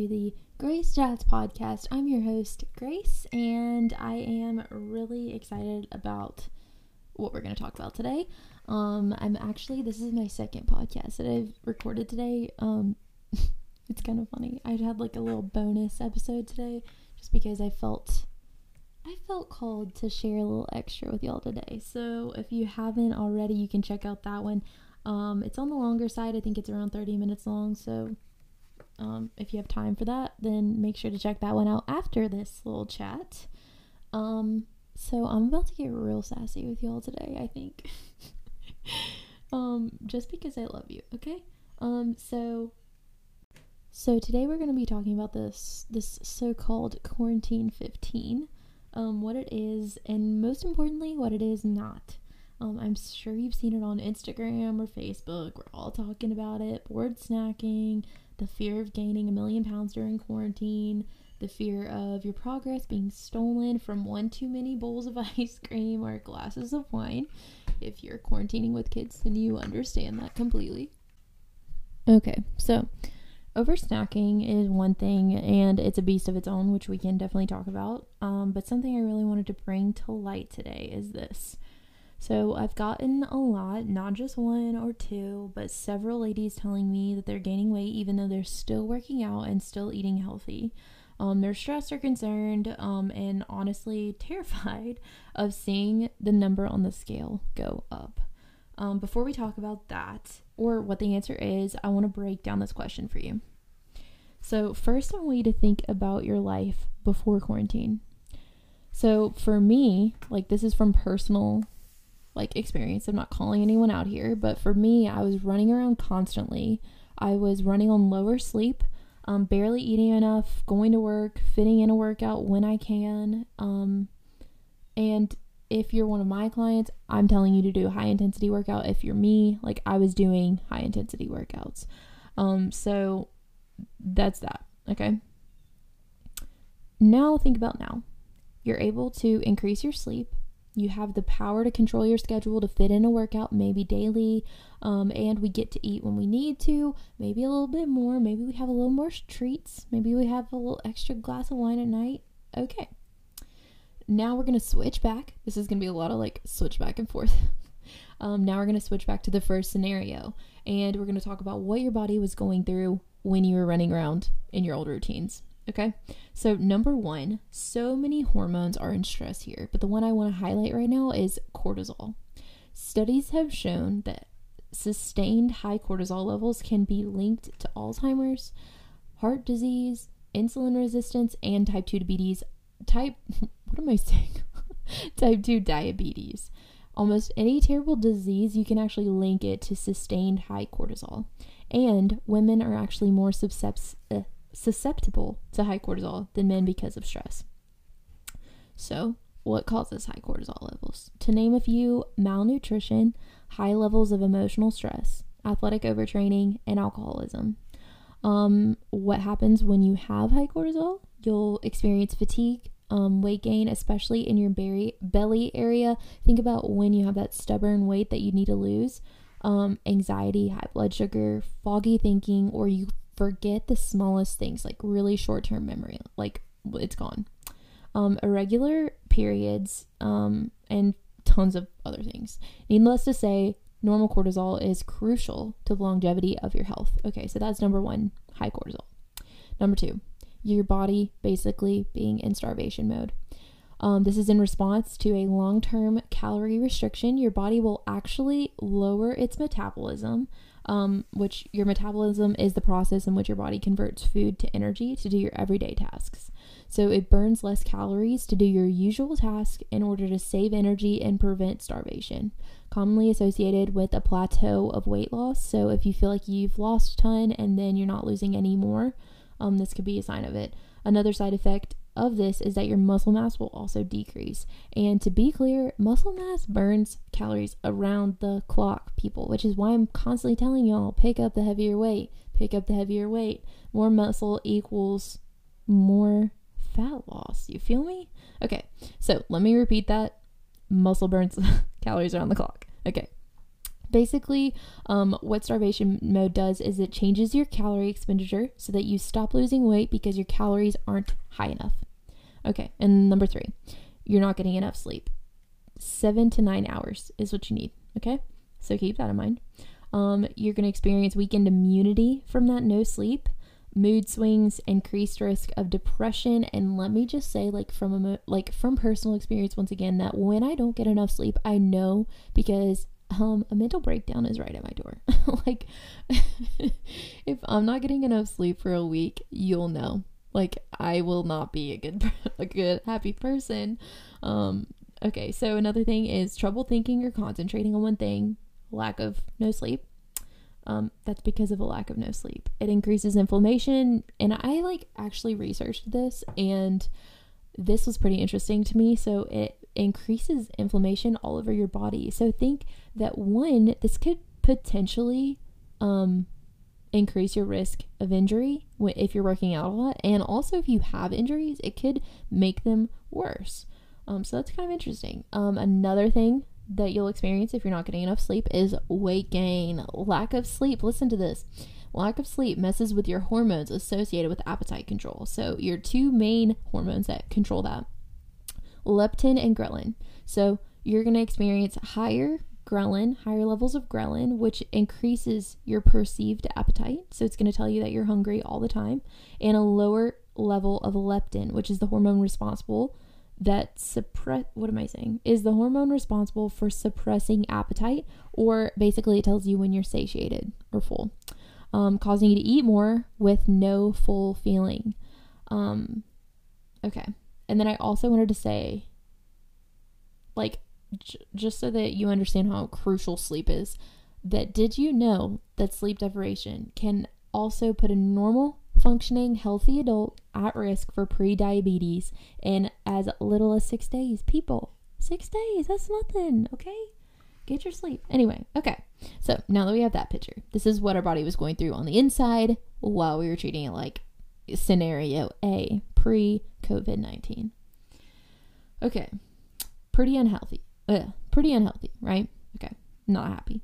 to the Grace Chats podcast. I'm your host, Grace, and I am really excited about what we're going to talk about today. Um, I'm actually, this is my second podcast that I've recorded today. Um, it's kind of funny. I had like a little bonus episode today just because I felt. I felt called to share a little extra with y'all today. So if you haven't already, you can check out that one. Um, it's on the longer side. I think it's around 30 minutes long. So um, if you have time for that, then make sure to check that one out after this little chat. Um, so I'm about to get real sassy with y'all today, I think. um, just because I love you, okay? Um, so so today we're going to be talking about this this so-called quarantine 15, um, what it is, and most importantly, what it is not. Um, I'm sure you've seen it on Instagram or Facebook. We're all talking about it. bored snacking, the fear of gaining a million pounds during quarantine, the fear of your progress being stolen from one too many bowls of ice cream or glasses of wine. If you're quarantining with kids, then you understand that completely. Okay, so over snacking is one thing and it's a beast of its own, which we can definitely talk about. Um, but something I really wanted to bring to light today is this so I've gotten a lot, not just one or two, but several ladies telling me that they're gaining weight even though they're still working out and still eating healthy. Um, they're stressed or concerned, um, and honestly terrified of seeing the number on the scale go up. Um, before we talk about that or what the answer is, I want to break down this question for you. So, first, I want you to think about your life before quarantine. So, for me, like this is from personal like experience. I'm not calling anyone out here, but for me, I was running around constantly. I was running on lower sleep, um, barely eating enough, going to work, fitting in a workout when I can. Um, and if you're one of my clients, I'm telling you to do a high intensity workout. If you're me, like I was doing high intensity workouts. Um, so that's that. Okay. Now think about now. You're able to increase your sleep you have the power to control your schedule to fit in a workout, maybe daily, um, and we get to eat when we need to, maybe a little bit more, maybe we have a little more treats, maybe we have a little extra glass of wine at night. Okay. Now we're going to switch back. This is going to be a lot of like switch back and forth. um, now we're going to switch back to the first scenario, and we're going to talk about what your body was going through when you were running around in your old routines. Okay, so number one, so many hormones are in stress here, but the one I want to highlight right now is cortisol. Studies have shown that sustained high cortisol levels can be linked to Alzheimer's, heart disease, insulin resistance, and type 2 diabetes. Type, what am I saying? type 2 diabetes. Almost any terrible disease, you can actually link it to sustained high cortisol. And women are actually more susceptible. Uh, susceptible to high cortisol than men because of stress. So, what causes high cortisol levels? To name a few, malnutrition, high levels of emotional stress, athletic overtraining, and alcoholism. Um, what happens when you have high cortisol? You'll experience fatigue, um, weight gain, especially in your berry, belly area. Think about when you have that stubborn weight that you need to lose. Um, anxiety, high blood sugar, foggy thinking, or you forget the smallest things, like really short term memory, like it's gone. Um, irregular periods, um, and tons of other things. Needless to say, normal cortisol is crucial to the longevity of your health. Okay, so that's number one high cortisol. Number two, your body basically being in starvation mode. Um, this is in response to a long term calorie restriction. Your body will actually lower its metabolism um, which your metabolism is the process in which your body converts food to energy to do your everyday tasks. So it burns less calories to do your usual task in order to save energy and prevent starvation. Commonly associated with a plateau of weight loss. So if you feel like you've lost a ton and then you're not losing any more, um, this could be a sign of it. Another side effect of this is that your muscle mass will also decrease. And to be clear, muscle mass burns calories around the clock, people, which is why I'm constantly telling y'all pick up the heavier weight, pick up the heavier weight. More muscle equals more fat loss. You feel me? Okay, so let me repeat that muscle burns calories around the clock. Okay, Basically, um, what starvation mode does is it changes your calorie expenditure so that you stop losing weight because your calories aren't high enough. Okay, and number three, you're not getting enough sleep. Seven to nine hours is what you need. Okay, so keep that in mind. Um, you're going to experience weakened immunity from that no sleep, mood swings, increased risk of depression, and let me just say, like from a like from personal experience, once again, that when I don't get enough sleep, I know because um, a mental breakdown is right at my door. like, if I'm not getting enough sleep for a week, you'll know. Like, I will not be a good, a good, happy person. Um, okay, so another thing is trouble thinking or concentrating on one thing, lack of no sleep. Um, that's because of a lack of no sleep. It increases inflammation, and I like actually researched this, and this was pretty interesting to me. So it increases inflammation all over your body. So think that one, this could potentially um, increase your risk of injury if you're working out a lot, and also if you have injuries, it could make them worse. Um, so that's kind of interesting. Um, another thing that you'll experience if you're not getting enough sleep is weight gain, lack of sleep. Listen to this. Lack of sleep messes with your hormones associated with appetite control. So, your two main hormones that control that leptin and ghrelin. So, you're going to experience higher ghrelin, higher levels of ghrelin, which increases your perceived appetite. So, it's going to tell you that you're hungry all the time, and a lower level of leptin, which is the hormone responsible that suppress what am I saying? Is the hormone responsible for suppressing appetite or basically it tells you when you're satiated or full um, causing you to eat more with no full feeling. Um, okay. And then I also wanted to say, like, j- just so that you understand how crucial sleep is, that did you know that sleep deprivation can also put a normal functioning healthy adult at risk for pre-diabetes in as little as six days people six days that's nothing okay Get your sleep. Anyway, okay. So now that we have that picture, this is what our body was going through on the inside while we were treating it like scenario A pre COVID 19. Okay. Pretty unhealthy. Pretty unhealthy, right? Okay. Not happy.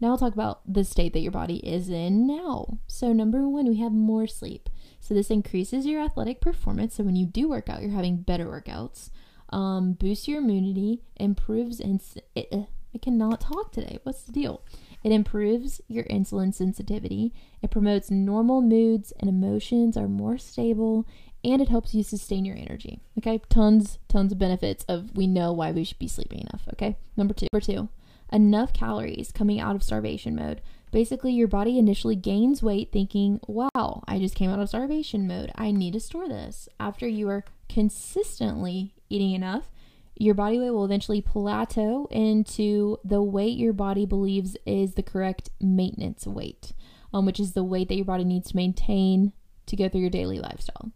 Now I'll talk about the state that your body is in now. So, number one, we have more sleep. So, this increases your athletic performance. So, when you do work out, you're having better workouts, um, boosts your immunity, improves ins- uh, I cannot talk today. What's the deal? It improves your insulin sensitivity. It promotes normal moods and emotions are more stable and it helps you sustain your energy. Okay? Tons tons of benefits of we know why we should be sleeping enough, okay? Number 2. Number 2. Enough calories coming out of starvation mode. Basically, your body initially gains weight thinking, "Wow, I just came out of starvation mode. I need to store this." After you are consistently eating enough, your body weight will eventually plateau into the weight your body believes is the correct maintenance weight, um, which is the weight that your body needs to maintain to go through your daily lifestyle.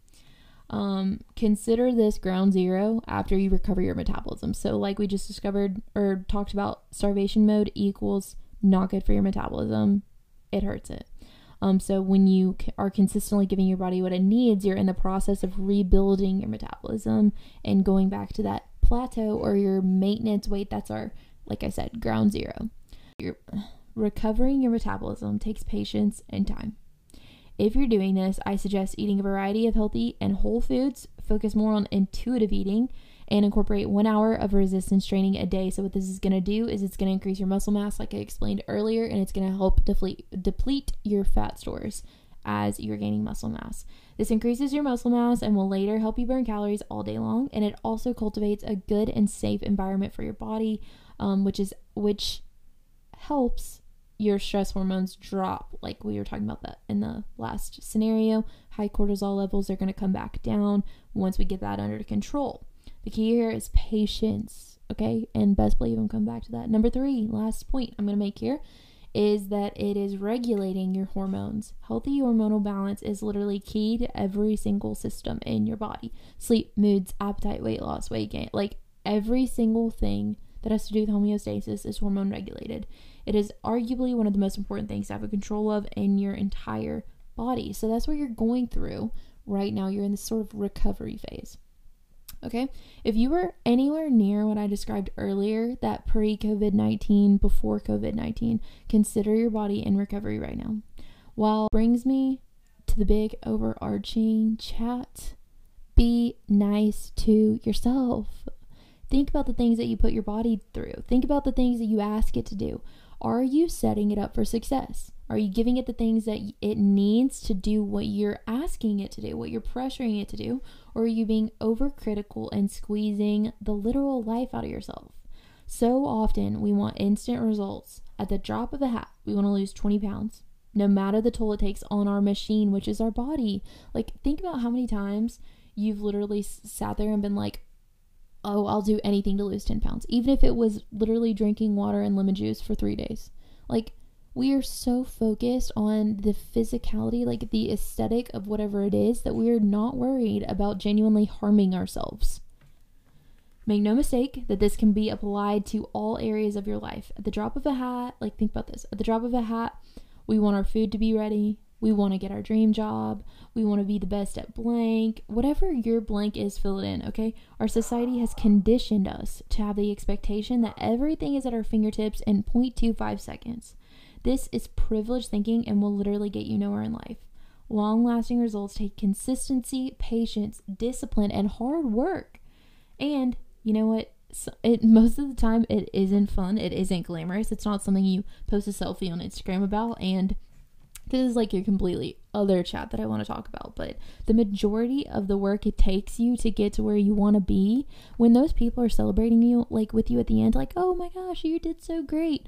Um, consider this ground zero after you recover your metabolism. So, like we just discovered or talked about, starvation mode equals not good for your metabolism. It hurts it. Um, so when you are consistently giving your body what it needs, you're in the process of rebuilding your metabolism and going back to that plateau or your maintenance weight. That's our, like I said, ground zero. You're recovering your metabolism takes patience and time. If you're doing this, I suggest eating a variety of healthy and whole foods, focus more on intuitive eating, and incorporate one hour of resistance training a day. So, what this is going to do is it's going to increase your muscle mass, like I explained earlier, and it's going to help deplete, deplete your fat stores as you're gaining muscle mass. This increases your muscle mass and will later help you burn calories all day long, and it also cultivates a good and safe environment for your body, um, which is which helps your stress hormones drop. Like we were talking about that in the last scenario, high cortisol levels are going to come back down once we get that under control. The key here is patience, okay? And best believe I'm coming back to that. Number three, last point I'm going to make here is that it is regulating your hormones. Healthy hormonal balance is literally key to every single system in your body sleep, moods, appetite, weight loss, weight gain. Like every single thing that has to do with homeostasis is hormone regulated. It is arguably one of the most important things to have a control of in your entire body. So that's what you're going through right now. You're in this sort of recovery phase. Okay? If you were anywhere near what I described earlier, that pre COVID 19, before COVID 19, consider your body in recovery right now. While brings me to the big overarching chat, be nice to yourself. Think about the things that you put your body through. Think about the things that you ask it to do. Are you setting it up for success? Are you giving it the things that it needs to do what you're asking it to do, what you're pressuring it to do? Or are you being overcritical and squeezing the literal life out of yourself? So often we want instant results. At the drop of a hat, we want to lose 20 pounds, no matter the toll it takes on our machine, which is our body. Like, think about how many times you've literally sat there and been like, oh, I'll do anything to lose 10 pounds, even if it was literally drinking water and lemon juice for three days. Like, we are so focused on the physicality, like the aesthetic of whatever it is, that we are not worried about genuinely harming ourselves. Make no mistake that this can be applied to all areas of your life. At the drop of a hat, like think about this at the drop of a hat, we want our food to be ready. We want to get our dream job. We want to be the best at blank. Whatever your blank is, fill it in, okay? Our society has conditioned us to have the expectation that everything is at our fingertips in 0.25 seconds. This is privileged thinking and will literally get you nowhere in life. Long lasting results take consistency, patience, discipline, and hard work. And you know what? It most of the time it isn't fun. It isn't glamorous. It's not something you post a selfie on Instagram about. And this is like your completely other chat that I want to talk about. But the majority of the work it takes you to get to where you want to be, when those people are celebrating you, like with you at the end, like, oh my gosh, you did so great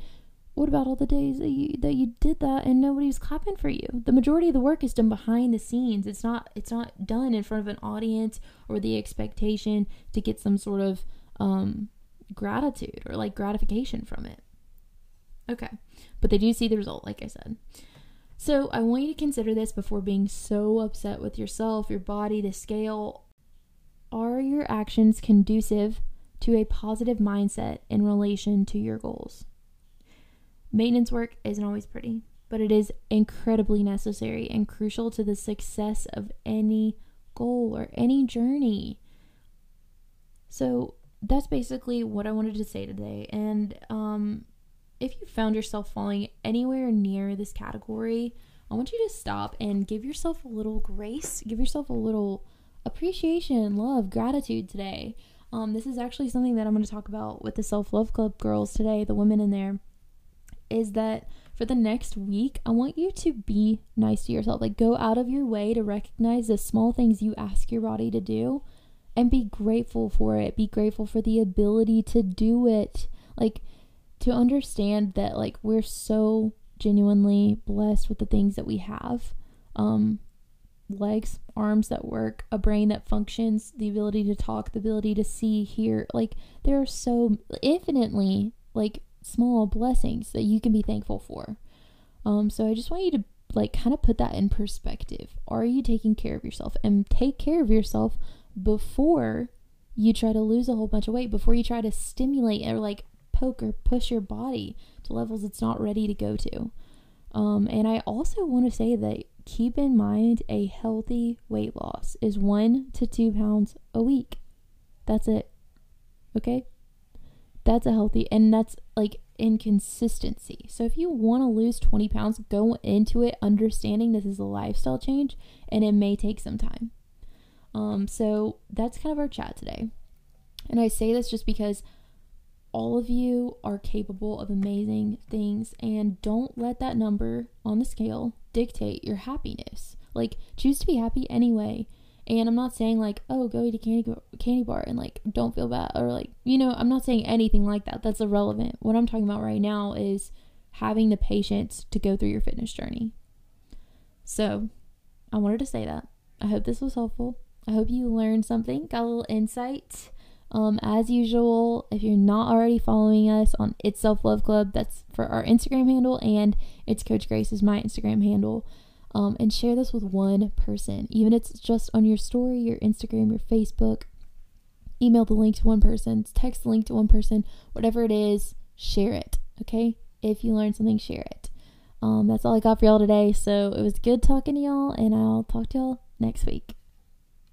what about all the days that you that you did that and nobody was clapping for you? The majority of the work is done behind the scenes. It's not it's not done in front of an audience or the expectation to get some sort of um, gratitude or like gratification from it. Okay. But they do see the result, like I said. So I want you to consider this before being so upset with yourself, your body, the scale. Are your actions conducive to a positive mindset in relation to your goals? Maintenance work isn't always pretty, but it is incredibly necessary and crucial to the success of any goal or any journey. So that's basically what I wanted to say today. And um, if you found yourself falling anywhere near this category, I want you to stop and give yourself a little grace, give yourself a little appreciation, love, gratitude today. Um, this is actually something that I'm going to talk about with the Self Love Club girls today, the women in there is that for the next week, I want you to be nice to yourself. Like, go out of your way to recognize the small things you ask your body to do and be grateful for it. Be grateful for the ability to do it. Like, to understand that, like, we're so genuinely blessed with the things that we have. Um, legs, arms that work, a brain that functions, the ability to talk, the ability to see, hear. Like, there are so infinitely, like, small blessings that you can be thankful for. Um, so I just want you to like kind of put that in perspective. Are you taking care of yourself? And take care of yourself before you try to lose a whole bunch of weight, before you try to stimulate or like poke or push your body to levels it's not ready to go to. Um, and I also want to say that keep in mind a healthy weight loss is one to two pounds a week. That's it. Okay? That's a healthy and that's like inconsistency. So if you want to lose 20 pounds, go into it understanding this is a lifestyle change and it may take some time. Um, so that's kind of our chat today. And I say this just because all of you are capable of amazing things and don't let that number on the scale dictate your happiness. Like choose to be happy anyway and I'm not saying like, oh, go eat a candy candy bar and like don't feel bad or like, you know, I'm not saying anything like that. That's irrelevant. What I'm talking about right now is having the patience to go through your fitness journey. So, I wanted to say that. I hope this was helpful. I hope you learned something, got a little insight. Um, as usual, if you're not already following us on It's Self Love Club, that's for our Instagram handle, and it's Coach Grace is my Instagram handle um, and share this with one person, even if it's just on your story, your Instagram, your Facebook. Email the link to one person, text the link to one person, whatever it is, share it. Okay, if you learn something, share it. Um, that's all I got for y'all today. So it was good talking to y'all, and I'll talk to y'all next week.